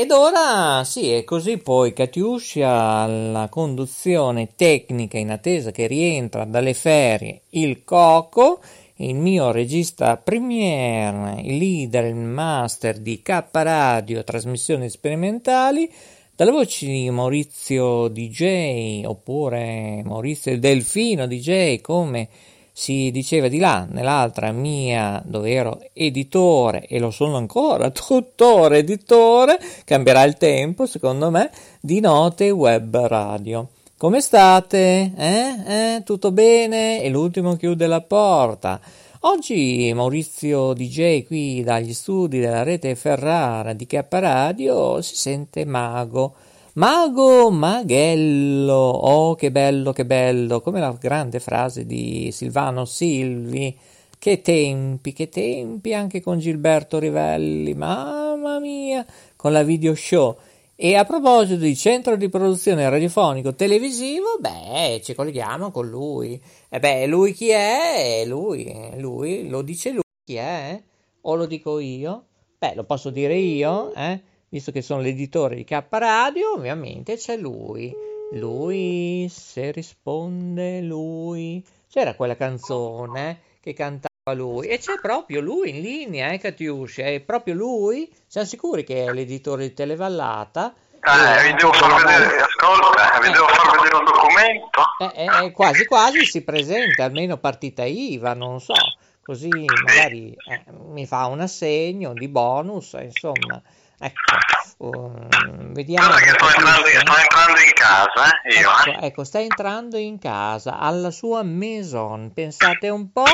Ed ora sì, è così poi Katiuscia alla conduzione tecnica in attesa che rientra dalle ferie il Coco, il mio regista premiere, il leader, il master di K Radio, trasmissioni sperimentali, dalle voci di Maurizio DJ oppure Maurizio Delfino DJ come si diceva di là, nell'altra mia, dove ero editore, e lo sono ancora, tuttora editore, cambierà il tempo, secondo me, di Note Web Radio. Come state? Eh? Eh? Tutto bene? E l'ultimo chiude la porta. Oggi Maurizio DJ qui dagli studi della rete Ferrara di K Radio si sente mago Mago Maghello, oh che bello, che bello, come la grande frase di Silvano Silvi, che tempi, che tempi anche con Gilberto Rivelli, mamma mia, con la video show. E a proposito di centro di produzione radiofonico televisivo, beh, ci colleghiamo con lui. E beh, lui chi è? Lui, lui, lo dice lui chi è? O lo dico io? Beh, lo posso dire io, eh? Visto che sono l'editore di K Radio, ovviamente c'è lui. Lui, se risponde lui. C'era quella canzone che cantava lui e c'è proprio lui in linea, eh, Catiuscia, è proprio lui? Siamo sicuri che è l'editore di Televallata? Eh, vi devo far vedere, ascolta, vi devo far vedere un documento. Eh, eh, quasi quasi si presenta, almeno partita IVA, non so, così magari eh, mi fa un assegno di bonus, insomma. Ecco, um, vediamo. Che sto entrando, sto entrando, in casa, eh, io, ecco, eh. ecco, sta entrando in casa, alla sua maison. Pensate un po'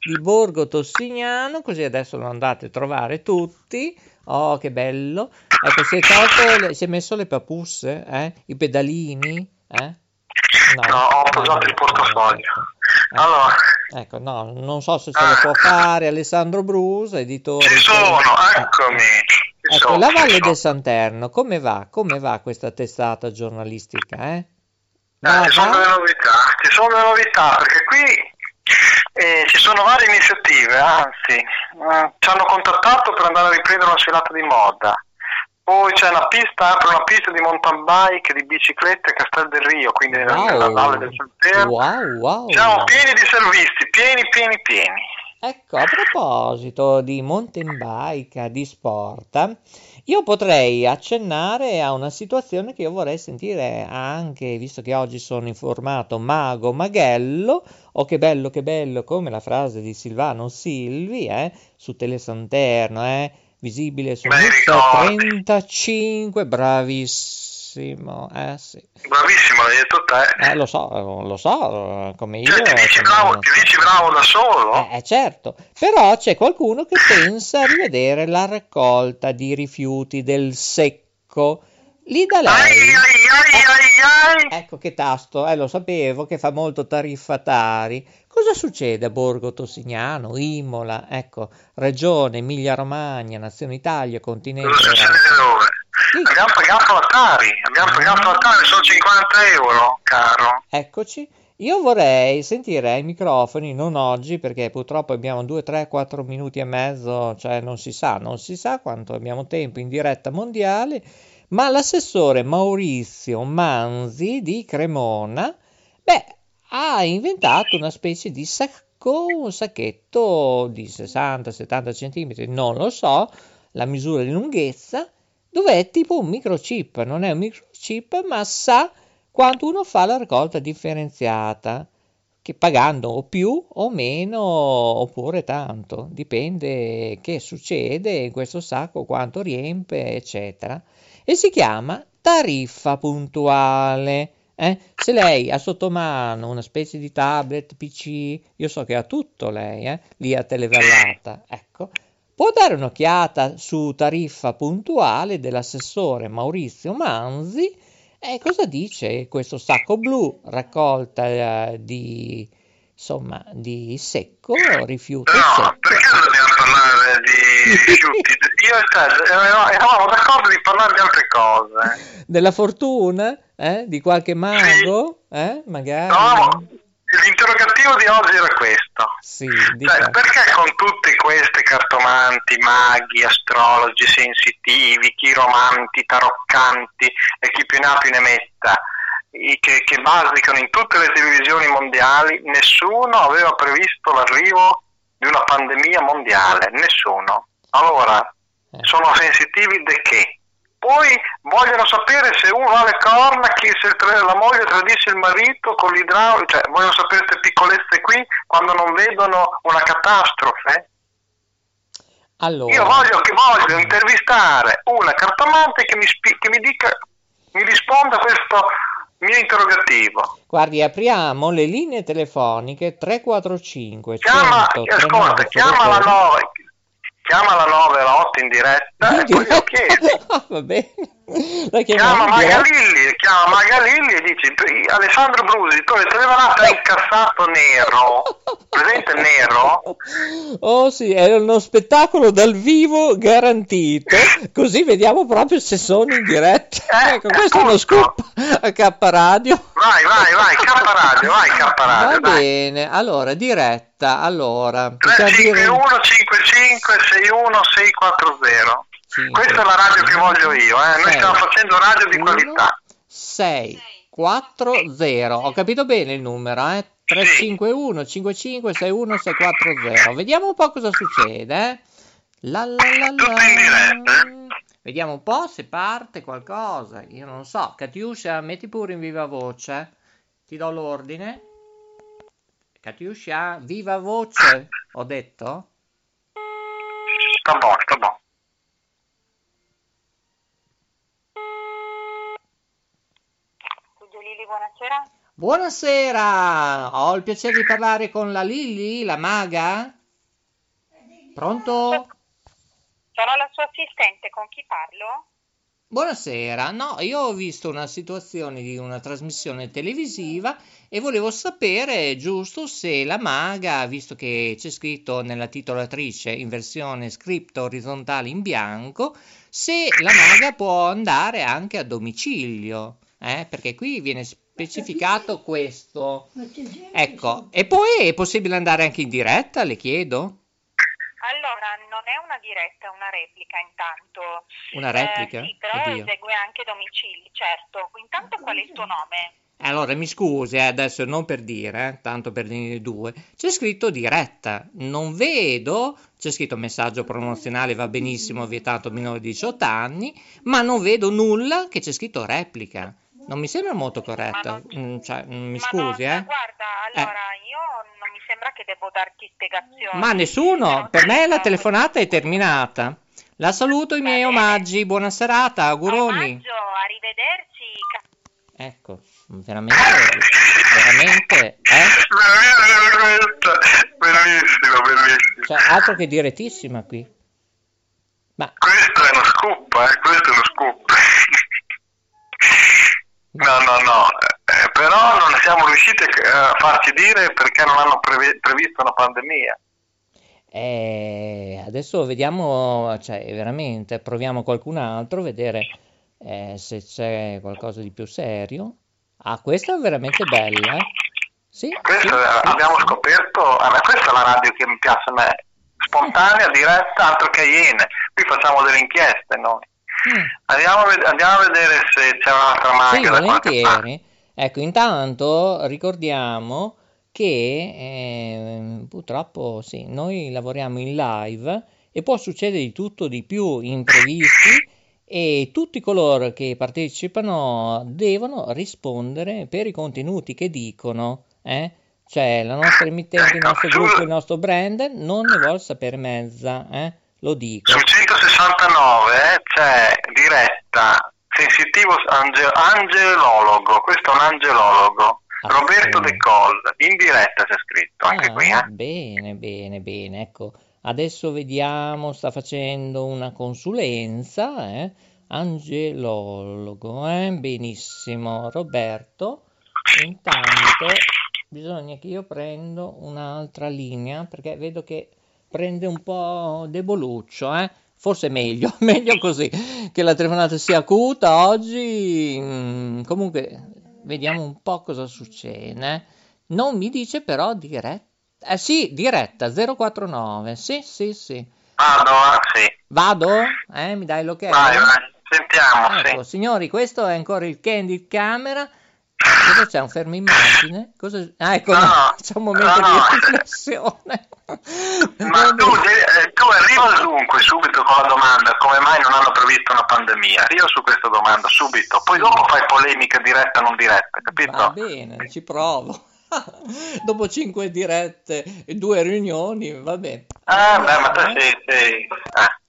di Borgo Tossignano, così adesso lo andate a trovare tutti. Oh, che bello. Ecco, si è, tolto, si è messo le papusse, eh? i pedalini, eh? No, no, ho posato no, il portafoglio. Ecco, allora. ecco, no, non so se se lo può fare Alessandro Brusa, editore. Ci sono, eccomi. Ecco, la Valle del Santerno, come va? Come va questa testata giornalistica? Eh? Eh, ci sono delle novità, ci sono delle novità perché qui eh, ci sono varie iniziative, anzi, ci hanno contattato per andare a riprendere una sfilata di moda. Poi c'è una pista, apre una pista di mountain bike, di biciclette a Castel del Rio, quindi wow. nella Valle del Santerno. Wow, wow. Siamo pieni di servizi, pieni, pieni, pieni. Ecco, a proposito di mountain bike, di sport, io potrei accennare a una situazione che io vorrei sentire anche, visto che oggi sono informato Mago Maghello, o oh, che bello, che bello, come la frase di Silvano Silvi, eh, su Telesanterno, eh, visibile su 35, bravissimo bravissimo, eh sì. Bravissimo, l'hai detto te. Eh, lo so, lo so, come io. Cioè, ti dici, bravo, ti dici bravo da solo? Eh, certo, però c'è qualcuno che pensa a rivedere la raccolta di rifiuti del secco. Lì da lei. Ai, ai, ai, ai, Ecco che tasto, eh, lo sapevo che fa molto tariffatari. Cosa succede a Borgo Tossignano, Imola, ecco, Regione Emilia-Romagna, Nazione Italia, Continente? Cosa succede dove? Abbiamo pagato la Tari, abbiamo pagato la Tari, sono 50 euro, caro. Eccoci. Io vorrei sentire ai microfoni, non oggi, perché purtroppo abbiamo 2, 3, 4 minuti e mezzo, cioè non si sa, non si sa quanto abbiamo tempo in diretta mondiale, ma l'assessore Maurizio Manzi di Cremona, beh, ha inventato una specie di sacco, un sacchetto di 60-70 cm, non lo so, la misura di lunghezza, dove è tipo un microchip, non è un microchip, ma sa quanto uno fa la raccolta differenziata, che pagando o più o meno oppure tanto, dipende che succede in questo sacco, quanto riempie, eccetera. E si chiama tariffa puntuale. Eh? Se lei ha sotto mano una specie di tablet, PC, io so che ha tutto lei, eh? lì a Televallata, ecco, può dare un'occhiata su tariffa puntuale dell'assessore Maurizio Manzi E cosa dice questo sacco blu? Raccolta eh, di, insomma, di secco, rifiuto no, secco. perché dobbiamo parlare di rifiuti? Io e te eravamo eravamo d'accordo di parlare di altre cose. Della fortuna? Eh? Di qualche mago? Eh? Magari? No, l'interrogativo di oggi era questo. Sì, Cioè, perché con tutte queste cartomanti, maghi, astrologi, sensitivi, chiromanti, taroccanti e chi più ne ha più ne metta, che, che basicano in tutte le televisioni mondiali, nessuno aveva previsto l'arrivo di una pandemia mondiale, nessuno. Allora, Eh. sono sensitivi di che? Poi vogliono sapere se uno ha le corna, chi, se tra- la moglie tradisce il marito con l'idraulico, cioè vogliono sapere queste piccolezze qui quando non vedono una catastrofe. Allora, Io voglio, che voglio intervistare una cartomante che mi, spi- che mi dica, mi risponda a questo mio interrogativo. guardi, apriamo le linee telefoniche 345 Chiama, 100 ascolta, chiama la 9, chiama la 9 la 8 in diretta e poi io chiedo. Va bene. La Chiama. Magalilli, chiama Magalilli e dice Alessandro Brusi, tu le telefonate hai incassato nero, presente nero? Oh sì, è uno spettacolo dal vivo garantito, così vediamo proprio se sono in diretta. Eh, ecco, questo è uno appunto. scoop a K Radio. Vai, vai, vai, K Radio, vai K Radio, Va dai. bene, allora, diretta, allora, possiamo dire... 351 55 61 640 Cinque, Questa è la radio che voglio io, eh. noi sei, stiamo facendo radio di qualità. 6 4 0. Ho capito bene il numero, eh? 351 55 61 640. Vediamo un po' cosa succede, eh? La la la Tutto la. eh? Vediamo un po' se parte qualcosa. Io non so. Katiuscia, metti pure in viva voce. Ti do l'ordine. Katiuscia, viva voce, ho detto? Sta buono, sta buono. Studio Lili, buonasera. Buonasera, ho il piacere di parlare con la Lilli, la maga. Pronto? Sono la sua assistente, con chi parlo? Buonasera, no, io ho visto una situazione di una trasmissione televisiva e volevo sapere giusto se la maga, visto che c'è scritto nella titolatrice in versione script orizzontale in bianco, se la maga può andare anche a domicilio, eh? Perché qui viene specificato questo. Ecco, e poi è possibile andare anche in diretta, le chiedo? Allora, non è una diretta, è una replica intanto. Una replica? Eh, sì, però Oddio. esegue anche domicili, certo. Intanto qual è il tuo nome? Allora, mi scusi, eh, adesso non per dire, eh, tanto per dire due, c'è scritto diretta, non vedo, c'è scritto messaggio promozionale, va benissimo, vietato minore di 18 anni, ma non vedo nulla che c'è scritto replica. Non mi sembra molto corretto, non- Mm, cioè, mm, mi scusi, non- eh. Guarda, allora, io non mi sembra che devo darti spiegazioni. Ma nessuno, per me la telefonata è terminata. La saluto, i miei Va bene. omaggi, buona serata, auguroni. Omaggio, arrivederci. Ecco, veramente, veramente, eh? Veramente, bellissimo, bellissimo. Cioè, altro che direttissima qui. Ma Questo è uno scoop, eh? questo è uno scoop. No, no, no, eh, però non siamo riusciti a farci dire perché non hanno preve- previsto una pandemia. Eh, adesso vediamo, cioè veramente proviamo qualcun altro, vedere eh, se c'è qualcosa di più serio. Ah, questa è veramente bella. eh? Sì, Questo sì, eh, abbiamo sì. scoperto, a me questa è la radio che mi piace a me, spontanea, diretta, altro che iene. Qui facciamo delle inchieste noi. Mm. Andiamo andiamo a vedere se c'è un'altra Sì, qualche parte. volentieri. Ecco, intanto ricordiamo che eh, purtroppo sì, noi lavoriamo in live e può succedere di tutto, di più, imprevisti e tutti coloro che partecipano devono rispondere per i contenuti che dicono, eh? Cioè la nostra emittente, il Ecco, nostro gruppo, il nostro brand non ne vuole sapere mezza, eh? Lo dico. Sul 169 eh, c'è diretta sensitivo ange- angelologo, questo è un angelologo. Ah, Roberto sì. De Col, in diretta c'è scritto anche Ah, qui, eh. Bene, bene, bene. Ecco, adesso vediamo, sta facendo una consulenza, eh? angelologo, eh? benissimo, Roberto. Intanto bisogna che io prendo un'altra linea perché vedo che prende un po' deboluccio, eh? Forse meglio, meglio così, che la telefonata sia acuta oggi. Mm, comunque, vediamo un po' cosa succede. Non mi dice però diretta. Eh sì, diretta 049. Sì, sì, sì. Vado, ah, sì. Vado? Eh, mi dai l'ok? Vai, vai. Sentiamo, ecco, sì. signori, questo è ancora il Candid Camera. Cosa c'è? Un fermo immagine? Cosa... Ah, ecco, No, no, c'è un momento no, di no. riflessione. Ma tu, eh, tu arriva dunque subito con la domanda come mai non hanno previsto una pandemia. Arriva su questa domanda subito, poi dopo fai polemica diretta o non diretta, capito? Va bene, ci provo. Dopo cinque dirette e due riunioni, va bene. Ah, beh, ma te sei... sei eh.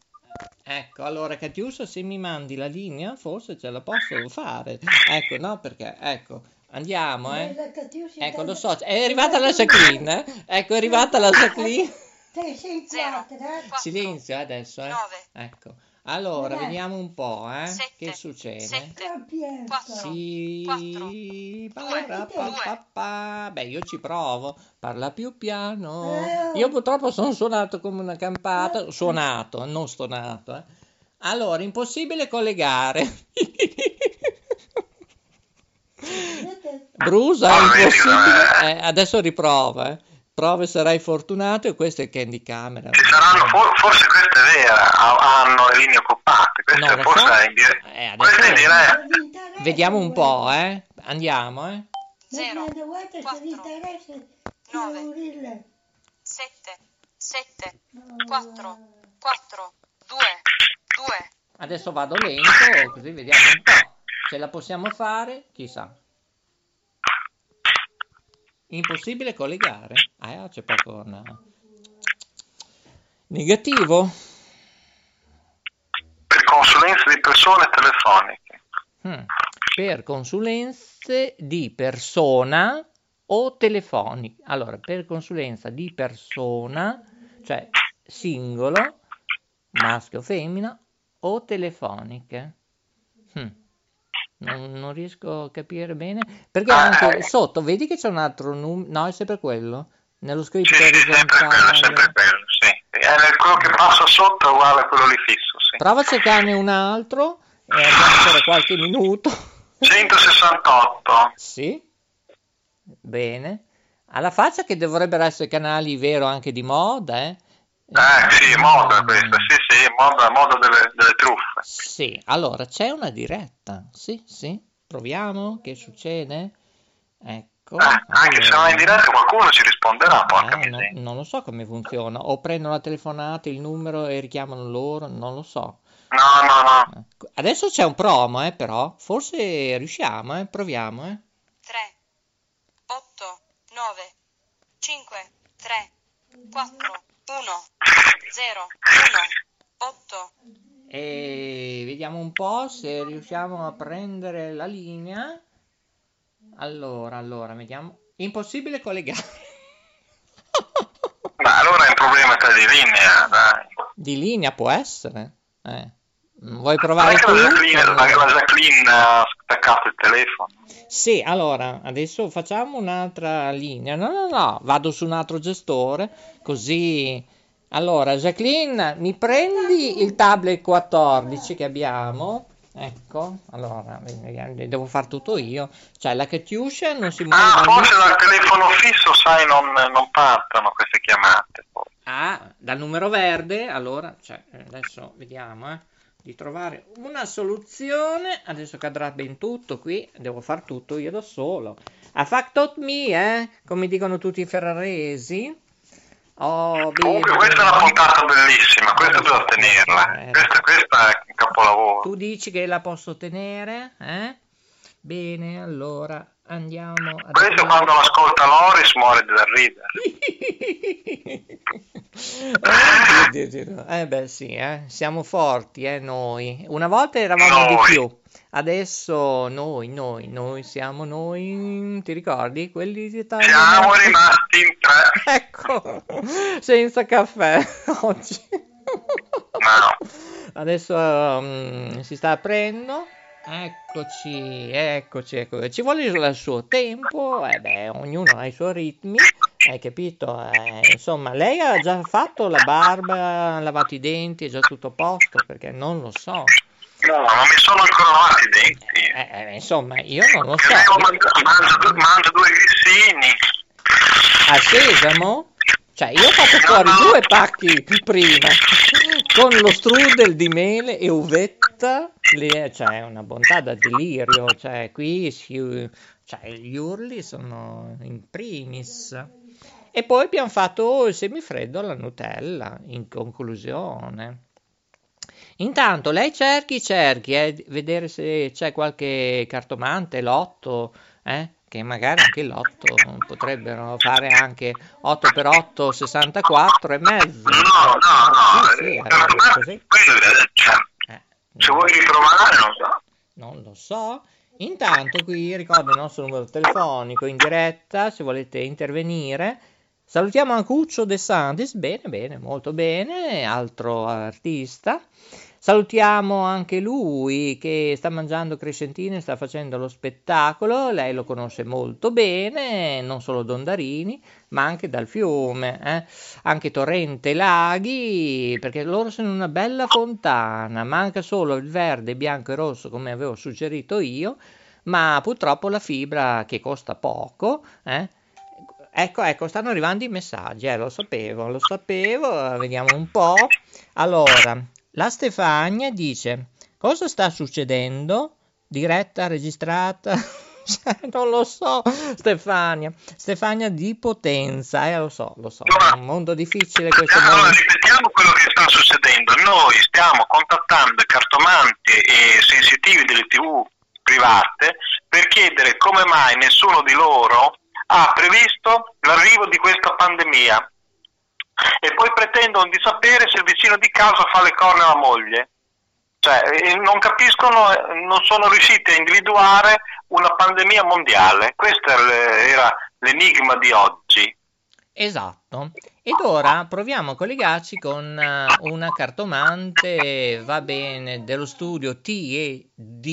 Ecco, allora Catiusa, se mi mandi la linea, forse ce la posso fare. Ecco, no, perché, ecco, andiamo, eh. Ecco, lo so, è arrivata la Jacqueline, eh. Ecco, è arrivata la Jacqueline. Eh? Silenzio adesso, eh. Ecco. Allora, vediamo un po', eh. Sette, Che succede? sette, Sapienza. Quattro. Sì, beh, io ci provo, parla più piano. Eh. Io purtroppo sono suonato come una campata, suonato, non stonato. eh. Allora, impossibile collegare. Vedete? Brusa, Ah, vedi, impossibile. Eh, adesso riprova, eh. Prova e sarai fortunato e questo è Candy Camera. Ci saranno, for- forse questa è vera, ha- hanno le linee occupate, questa lo forse so. è in diretta. Eh, Questa è in diretta. Vediamo un po', eh. Andiamo, eh. zero, Mentre voi, se vi quattro, interessa, nove. urille. sette, sette, quattro, quattro, due, due. Adesso vado lento, così vediamo un po'. Ce la possiamo fare? Chissà. Impossibile collegare? Ah, c'è poco. no. Negativo? Per consulenza di persone telefoniche. Hmm. Per consulenze di persona o telefoniche. Allora, per consulenza di persona, cioè singolo, maschio o femmina, o telefoniche. Hmm. Non, non riesco a capire bene. Perché Ah, anche eh. sotto, vedi che c'è un altro numero? No, è sempre quello. Nello scritto Sì, sì, sempre sempre orizzontale. quello, sì. È nel- quello che passa sotto è uguale a quello lì fisso, sì. Prova a cercarne un altro e abbiamo ancora qualche minuto. 168. Sì, bene. Alla faccia che dovrebbero essere canali vero anche di moda, eh? Eh sì, moda questa, moda, moda delle, delle truffe. Sì, allora c'è una diretta. Sì, sì. Proviamo, che succede? Ecco. Eh, anche se non è in allora. diretta qualcuno ci risponderà, porca Eh, no- miseria. non lo so come funziona. O prendono la telefonata, il numero e richiamano loro, non lo so. No, no, no. Ecco. Adesso c'è un promo, eh, però. Forse riusciamo, eh. Proviamo, eh. 3, 8, 9, 5, 3, 4, 1, 0, 1, 8, E vediamo un po' se riusciamo a prendere la linea. Allora, allora, vediamo. Impossibile collegare. Ma allora è un problema di linea, dai. Di linea può essere. Eh. Vuoi provare tu? la Jacqueline, la, la Jacqueline ha staccato il telefono? Sì, allora, adesso facciamo un'altra linea. No, no, no, vado su un altro gestore, così... Allora, Jacqueline, mi prendi il tablet 14 che abbiamo? Ecco, allora, devo fare tutto io. Cioè, la Catiuscia non si muove Ah, forse dal telefono fisso, sai, non, non partono queste chiamate. forse. Ah, dal numero verde, allora, cioè, adesso vediamo, eh, di trovare una soluzione. Adesso cadrà ben tutto qui, devo far tutto io da solo. A facto me, eh, come dicono tutti i ferraresi. Oh, Comunque questa è una puntata bellissima, questa bisogna tenerla. Eh. Questa, questa è un capolavoro. Tu dici che la posso tenere, eh? Bene, allora andiamo a Questo quando l'ascolta Loris muore da ridere. Eh, Dio, Dio, Dio. Eh beh sì, eh, siamo forti, eh, noi. Una volta eravamo di Noi. più, adesso noi, noi, noi siamo noi, ti ricordi? Quelli di Italia. Siamo rimasti in tre. Ecco, senza caffè oggi. No. Adesso um, si sta aprendo. Eccoci, eccoci, eccoci. Ci vuole il suo tempo, eh beh, ognuno ha i suoi ritmi, hai capito? Eh, insomma, lei ha già fatto la barba, ha lavato i denti, è già tutto a posto, perché non lo so. No, non mi sono ancora lavati i denti. Eh, eh, insomma, io non lo so. Io mangio, mangio due- mangio due grissini. A sesamo? Cioè, io ho fatto fuori due pacchi prima, con lo strudel di mele e uvetta, lì è, cioè, è una bontà da delirio, cioè, qui si, cioè, gli urli sono in primis. E poi abbiamo fatto il semifreddo alla Nutella, in conclusione. Intanto lei cerchi, cerchi, eh, vedere se c'è qualche cartomante, lotto, eh, che magari anche il lotto potrebbero fare anche 8 per 8, 64 e mezzo. No, no, no. Sì, sì, eh, allora, così. quello, cioè, Eh, se vuoi riprovare, non so. non lo so. Intanto qui ricordo il nostro numero telefonico in diretta se volete intervenire. Salutiamo Ancuccio De Santis, bene, bene, molto bene, altro artista. Salutiamo anche lui che sta mangiando crescentine, sta facendo lo spettacolo, lei lo conosce molto bene, non solo Dondarini, ma anche dal fiume, eh? anche Torrente Laghi, perché loro sono una bella fontana, manca solo il verde, bianco e rosso come avevo suggerito io, ma purtroppo la fibra che costa poco, eh? Ecco, ecco, stanno arrivando i messaggi, eh, lo sapevo, lo sapevo, vediamo un po'. Allora, la Stefania dice, cosa sta succedendo? Diretta, registrata? Cioè, non lo so, Stefania. Stefania di Potenza, eh, lo so, lo so, è un mondo difficile questo Allora, mondo. ripetiamo quello che sta succedendo. Noi stiamo contattando cartomanti e sensitivi delle tv private per chiedere come mai nessuno di loro ha previsto l'arrivo di questa pandemia e poi pretendono di sapere se il vicino di casa fa le corna alla moglie. Cioè, eh, non capiscono, eh, non sono riusciti a individuare una pandemia mondiale. Questo era le- era l'enigma di oggi. Esatto. Ed ora proviamo a collegarci con eh, una cartomante, va bene, dello studio TED.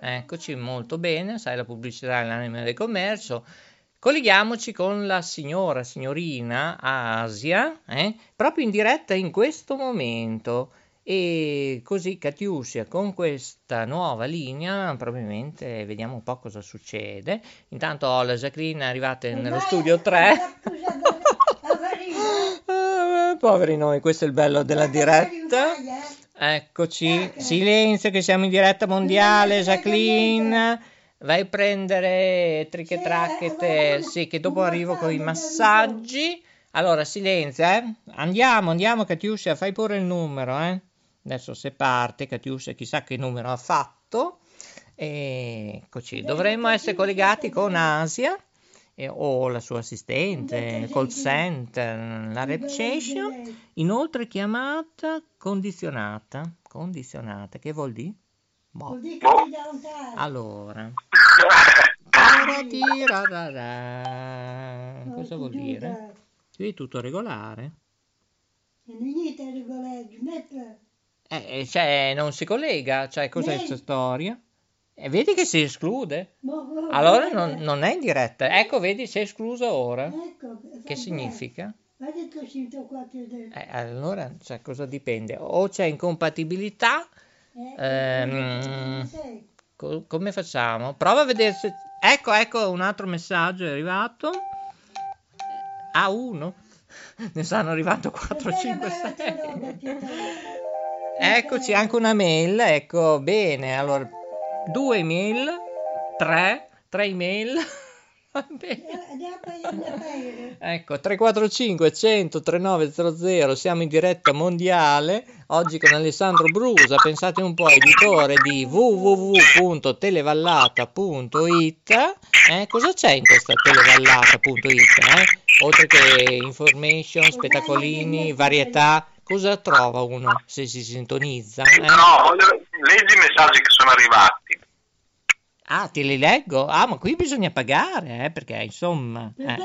Eccoci molto bene, sai la pubblicità è l'anima del commercio. Colleghiamoci con la signora, signorina Asia, eh, proprio in diretta in questo momento. E così Catiuscia con questa nuova linea, probabilmente vediamo un po' cosa succede. Intanto ho la Jacqueline arrivata nello studio 3. Ah, poveri noi, questo è il bello della diretta. Eccoci, silenzio che siamo in diretta mondiale, Jacqueline. Vai a prendere triche tracchete, sì, che dopo arrivo con i massaggi. Allora, silenzio, eh. Andiamo, andiamo, Catiuscia, fai pure il numero, eh. Adesso se parte, Catiuscia chissà che numero ha fatto. Eccoci, dovremmo essere collegati con Asia eh, o la sua assistente, call center, la reception. Inoltre chiamata condizionata. Condizionata, che vuol dire? Boh. Allora, cosa vuol dire? Qui è tutto regolare? Eh, eh, cioè, non si collega, cioè, cos'è questa storia? E vedi che si esclude? Allora non, non è in diretta. Ecco, vedi, si è escluso ora. Che significa? Eh, allora, cioè, cosa dipende? O c'è incompatibilità, ehm, co- come facciamo? Prova a vedere se... Ecco, ecco, un altro messaggio è arrivato. A uno. Ne stanno arrivando 4, 5, 6. Eccoci anche una mail, ecco, bene, allora due email, tre, tre bene. Ecco, 345 100 3900, siamo in diretta mondiale, oggi con Alessandro Brusa, pensate un po', editore di www.televallata.it, eh, cosa c'è in questa televallata.it? Eh? Oltre che information, spettacolini, varietà, cosa trova uno se si sintonizza? Eh? No, voglio- leggi i messaggi che sono arrivati. Ah, te li leggo? Ah, ma qui bisogna pagare, eh, perché insomma... Eh.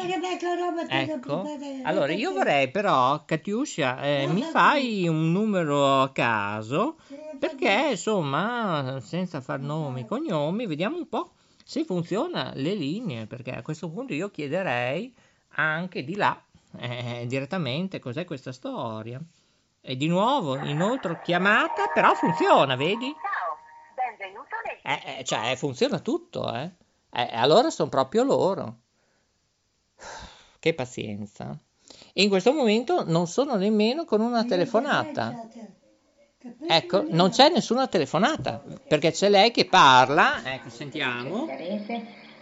Ecco, allora io vorrei però, Katiuscia, eh, mi fai un numero a caso, perché insomma, senza far nomi, cognomi, vediamo un po' se funziona le linee, perché a questo punto io chiederei anche di là, eh, direttamente, cos'è questa storia. E di nuovo, inoltre chiamata, però funziona, vedi? Ciao, benvenuto Eh, eh, cioè, funziona tutto, eh. Eh, allora sono proprio loro. Che pazienza. E in questo momento non sono nemmeno con una telefonata. Ecco, non c'è nessuna telefonata, perché c'è lei che parla. Ecco, sentiamo.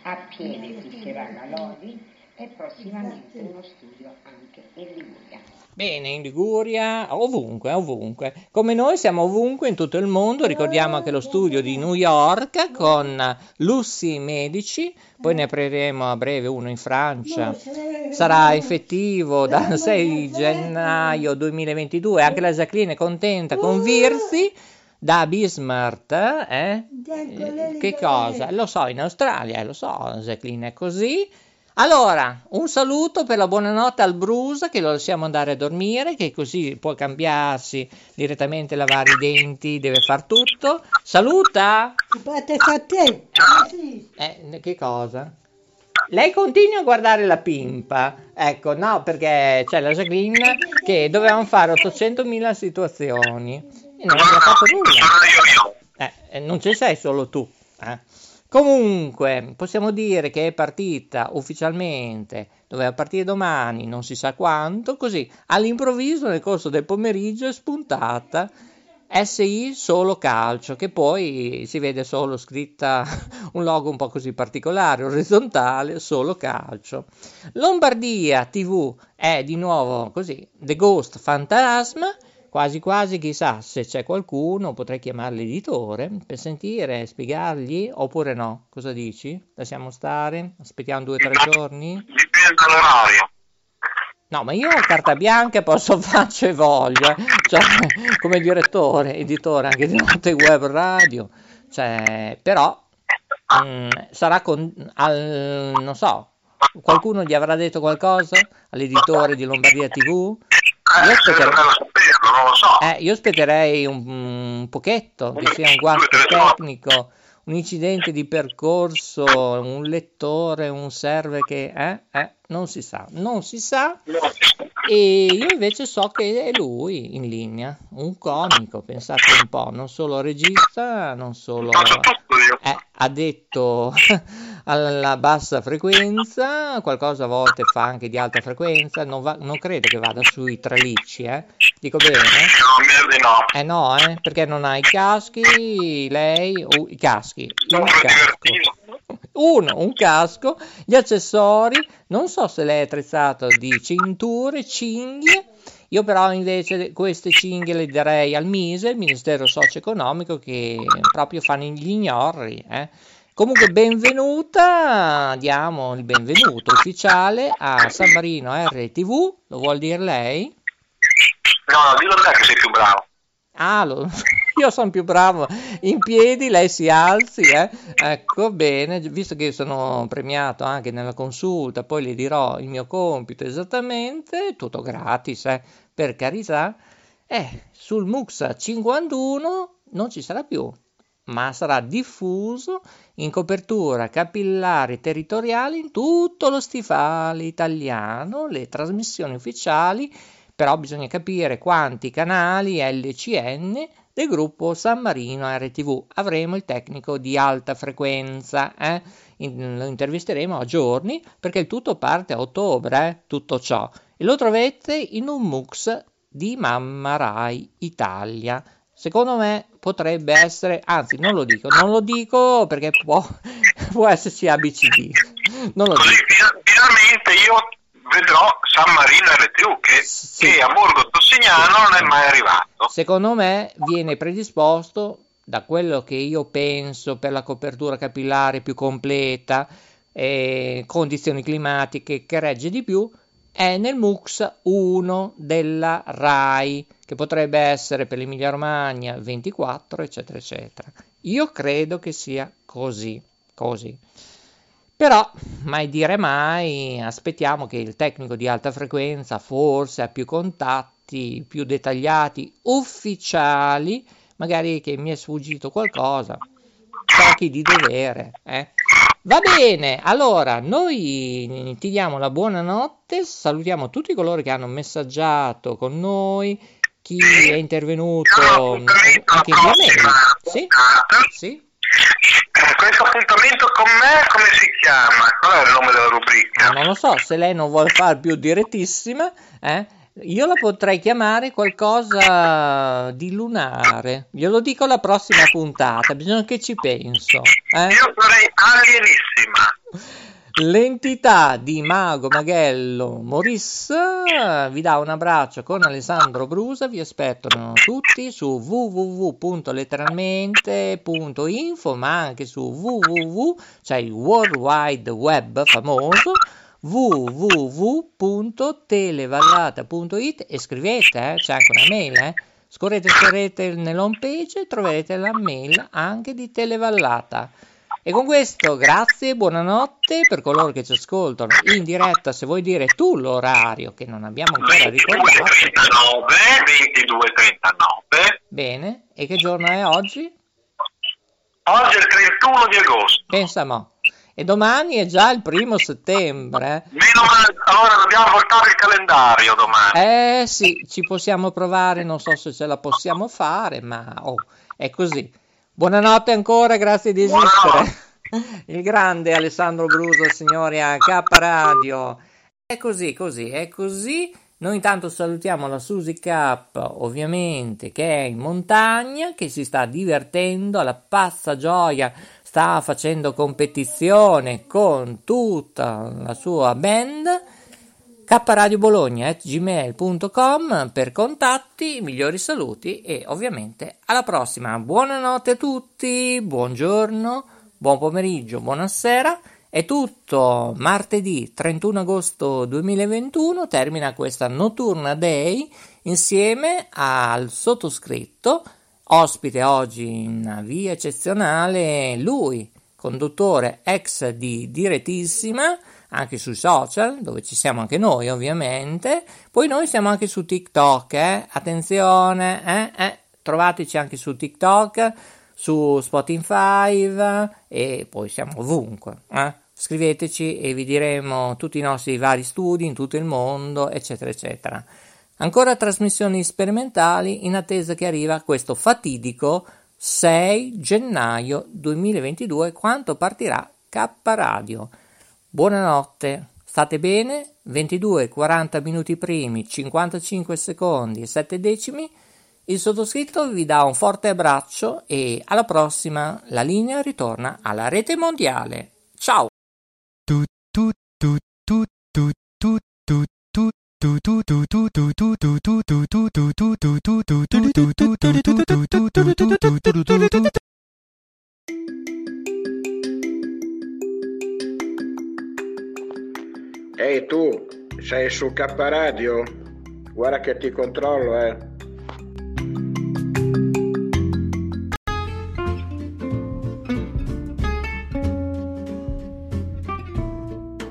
A piedi fisserà la Lodi e prossimamente uno studio anche in Liguria. Bene, in Liguria, ovunque, ovunque. Come noi siamo ovunque in tutto il mondo, ricordiamo anche lo studio di New York con Lussi Medici, poi ne apriremo a breve uno in Francia. Sarà effettivo dal 6 gennaio 2022, anche la Jacqueline è contenta con Virsi da Bismarck, eh? Che cosa? Lo so, in Australia, lo so, Jacqueline è così. Allora, un saluto per la buonanotte al Brusa che lo lasciamo andare a dormire, che così può cambiarsi direttamente, lavare i denti, deve far tutto. Saluta! Ti parte fa te. Ah, sì. Eh, che cosa? Lei continua a guardare la pimpa. Ecco, no, perché c'è la Jacqueline che dovevamo fare 800.000 situazioni e non abbiamo fatto nulla. Eh, eh, non ci sei solo tu. eh. Comunque, possiamo dire che è partita ufficialmente, doveva partire domani, non si sa quanto, così all'improvviso nel corso del pomeriggio è spuntata SI solo calcio, che poi si vede solo scritta un logo un po' così particolare, orizzontale, solo calcio. Lombardia TV è di nuovo così, The Ghost Fantasma, quasi quasi chissà se c'è qualcuno, potrei chiamare l'editore per sentire, spiegargli, oppure no, cosa dici? Lasciamo stare? Aspettiamo due o tre giorni? Dipende dall'orario. No, ma io carta bianca posso faccio e voglio, eh. cioè, come direttore, editore anche di Notte Web Radio, cioè, però mm, sarà con, al, non so, qualcuno gli avrà detto qualcosa all'editore di Lombardia TV? Eh, Io se non lo so. eh, io aspetterei un, un pochetto, che sia un guasto tecnico, un incidente di percorso, un lettore, un server che, eh, eh, non si sa, non si sa. E io invece so che è lui in linea, un comico, pensate un po', non solo regista, non solo io. eh, addetto alla bassa frequenza, qualcosa a volte fa anche di alta frequenza, non, va- non credo che vada sui tralicci, eh? Dico bene? No. Eh no, eh, perché non ha i caschi, lei, o i caschi, un casco, uno, un casco, gli accessori, non so se lei è attrezzato di cinture, cinghie, io però invece queste cinghie le darei al MISE, il Ministero Socio-Economico, che proprio fanno gli ignorri, eh. Comunque benvenuta, diamo il benvenuto ufficiale a San Marino RTV, lo vuol dire lei? No, no, dillo te che sei più bravo. Ah, lo- io sono più bravo in piedi, lei si alzi, eh? Ecco, bene, visto che sono premiato anche nella consulta, poi le dirò il mio compito esattamente, tutto gratis, eh? Per carità. Eh, sul MUX 51 non ci sarà più, ma sarà diffuso in copertura capillare territoriale in tutto lo stivale italiano, le trasmissioni ufficiali però bisogna capire quanti canali LCN del gruppo San Marino RTV. Avremo il tecnico di alta frequenza, eh? In- lo intervisteremo a giorni perché il tutto parte a ottobre, eh? tutto ciò. E lo trovate in un MUX di Mamma Rai Italia. Secondo me potrebbe essere, anzi non lo dico, non lo dico perché può, può esserci ABCD. Non lo Così dico. fina- finalmente io vedrò San Marino RTU che, Sì. che a Borgo Tossignano non è mai arrivato. Secondo me viene predisposto da quello che io penso per la copertura capillare più completa, eh, condizioni climatiche che regge di più, è nel MUX 1 della RAI, che potrebbe essere per l'Emilia Romagna 24, eccetera, eccetera. Io credo che sia così. così. Però, mai dire mai, aspettiamo che il tecnico di alta frequenza forse ha più contatti, più dettagliati, ufficiali, magari che mi è sfuggito qualcosa, sarà chi di dovere, eh. Va bene, allora noi ti diamo la buonanotte, salutiamo tutti coloro che hanno messaggiato con noi, chi è intervenuto anche via mail. Sì? Sì? Eh, questo appuntamento con me come si chiama? Qual è il nome della rubrica? Non lo so, se lei non vuole fare più direttissima, eh, io la potrei chiamare qualcosa di lunare. Glielo dico alla prossima puntata, bisogna che ci penso. Eh? Io sarei alienissima. L'entità di Mago Maghello Maurice vi dà un abbraccio con Alessandro Brusa, vi aspettano tutti su www.letteralmente.info ma anche su www, cioè il World Wide Web famoso www.televallata.it e scrivete, eh, c'è anche una mail, eh. scorrete, scorrete nell'home page e troverete la mail anche di Televallata. E con questo grazie, buonanotte per coloro che ci ascoltano in diretta, se vuoi dire tu l'orario che non abbiamo ancora ricordato. 39, 22.39. Bene, e che giorno è oggi? Oggi è il 31 di agosto. Pensa mo. E domani è già il primo settembre. eh. Meno male, allora dobbiamo voltare il calendario domani. Eh sì, ci possiamo provare, non so se ce la possiamo fare, ma oh, è così. Buonanotte ancora, grazie di esistere. Il grande Alessandro Bruso, signori a K Radio. È così, così, è così. Noi intanto salutiamo la Susi K, ovviamente, che è in montagna, che si sta divertendo alla pazza gioia, sta facendo competizione con tutta la sua band kradiobologna.gmail.com per contatti, migliori saluti e ovviamente alla prossima. Buonanotte a tutti, buongiorno, buon pomeriggio, buonasera. È tutto martedì 31 agosto 2021, termina questa notturna day insieme al sottoscritto, ospite oggi in via eccezionale, lui, conduttore ex di Direttissima, anche sui social, dove ci siamo anche noi ovviamente. Poi noi siamo anche su TikTok, eh? attenzione, eh? Eh? trovateci anche su TikTok, su Spotify e poi siamo ovunque. Eh? Scriveteci e vi diremo tutti i nostri vari studi in tutto il mondo, eccetera, eccetera. Ancora trasmissioni sperimentali in attesa che arriva questo fatidico 6 gennaio 2022 quando partirà K Radio. Buonanotte, state bene? 22, 40 minuti primi, 55 secondi e 7 decimi. Il sottoscritto vi dà un forte abbraccio e alla prossima la linea ritorna alla rete mondiale. Ciao! Ehi tu, sei su K Radio? Guarda che ti controllo, eh.